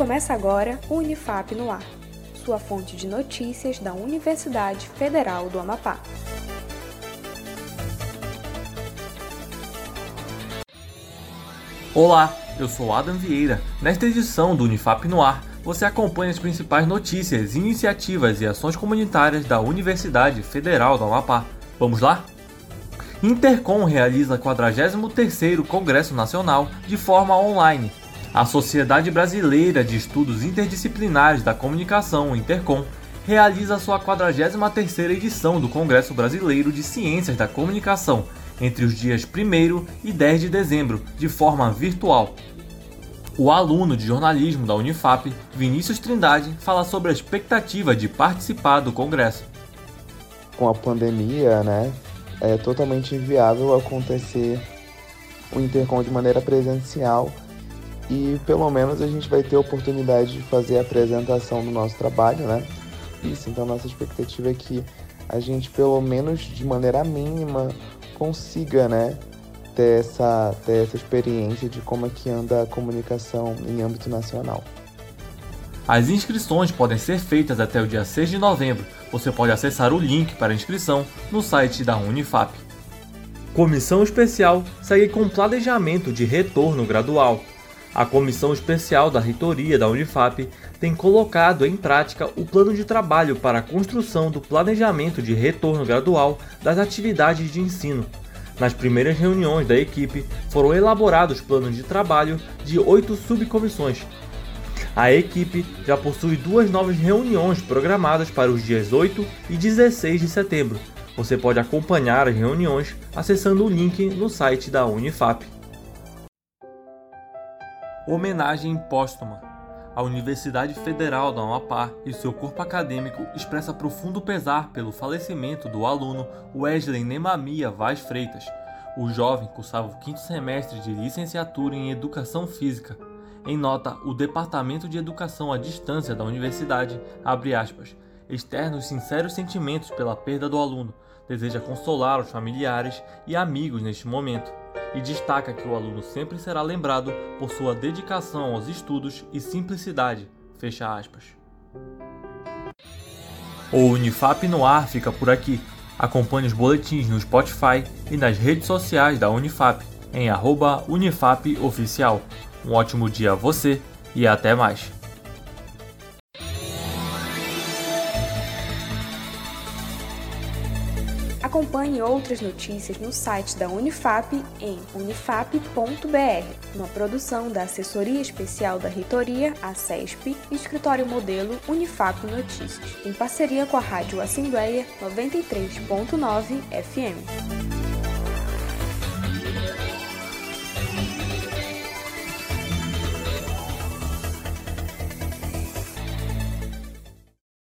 Começa agora o Unifap no Ar, sua fonte de notícias da Universidade Federal do Amapá. Olá, eu sou Adam Vieira. Nesta edição do Unifap no Ar, você acompanha as principais notícias, iniciativas e ações comunitárias da Universidade Federal do Amapá. Vamos lá? Intercom realiza 43º Congresso Nacional de forma online. A Sociedade Brasileira de Estudos Interdisciplinares da Comunicação, Intercom, realiza sua 43ª edição do Congresso Brasileiro de Ciências da Comunicação, entre os dias 1 e 10 de dezembro, de forma virtual. O aluno de jornalismo da Unifap, Vinícius Trindade, fala sobre a expectativa de participar do congresso. Com a pandemia, né, é totalmente inviável acontecer o Intercom de maneira presencial e pelo menos a gente vai ter a oportunidade de fazer a apresentação do nosso trabalho, né? Isso, então nossa expectativa é que a gente pelo menos de maneira mínima consiga, né, ter essa, ter essa experiência de como é que anda a comunicação em âmbito nacional. As inscrições podem ser feitas até o dia 6 de novembro. Você pode acessar o link para inscrição no site da Unifap. Comissão Especial segue com planejamento de retorno gradual. A Comissão Especial da Reitoria da Unifap tem colocado em prática o plano de trabalho para a construção do planejamento de retorno gradual das atividades de ensino. Nas primeiras reuniões da equipe, foram elaborados planos de trabalho de oito subcomissões, a equipe já possui duas novas reuniões programadas para os dias 8 e 16 de setembro. Você pode acompanhar as reuniões acessando o link no site da Unifap. Homenagem póstuma. A Universidade Federal da Amapá e seu corpo acadêmico expressa profundo pesar pelo falecimento do aluno Wesley Nemamia Vaz Freitas. O jovem cursava o quinto semestre de licenciatura em Educação Física em nota, o Departamento de Educação à Distância da Universidade, abre aspas, externa os sinceros sentimentos pela perda do aluno, deseja consolar os familiares e amigos neste momento, e destaca que o aluno sempre será lembrado por sua dedicação aos estudos e simplicidade. Fecha aspas. O Unifap no ar fica por aqui. Acompanhe os boletins no Spotify e nas redes sociais da Unifap em unifapoficial. Um ótimo dia a você e até mais. Acompanhe outras notícias no site da Unifap em unifap.br, uma produção da Assessoria Especial da Reitoria, a CESP, Escritório Modelo Unifap Notícias, em parceria com a Rádio Assembleia 93.9 FM.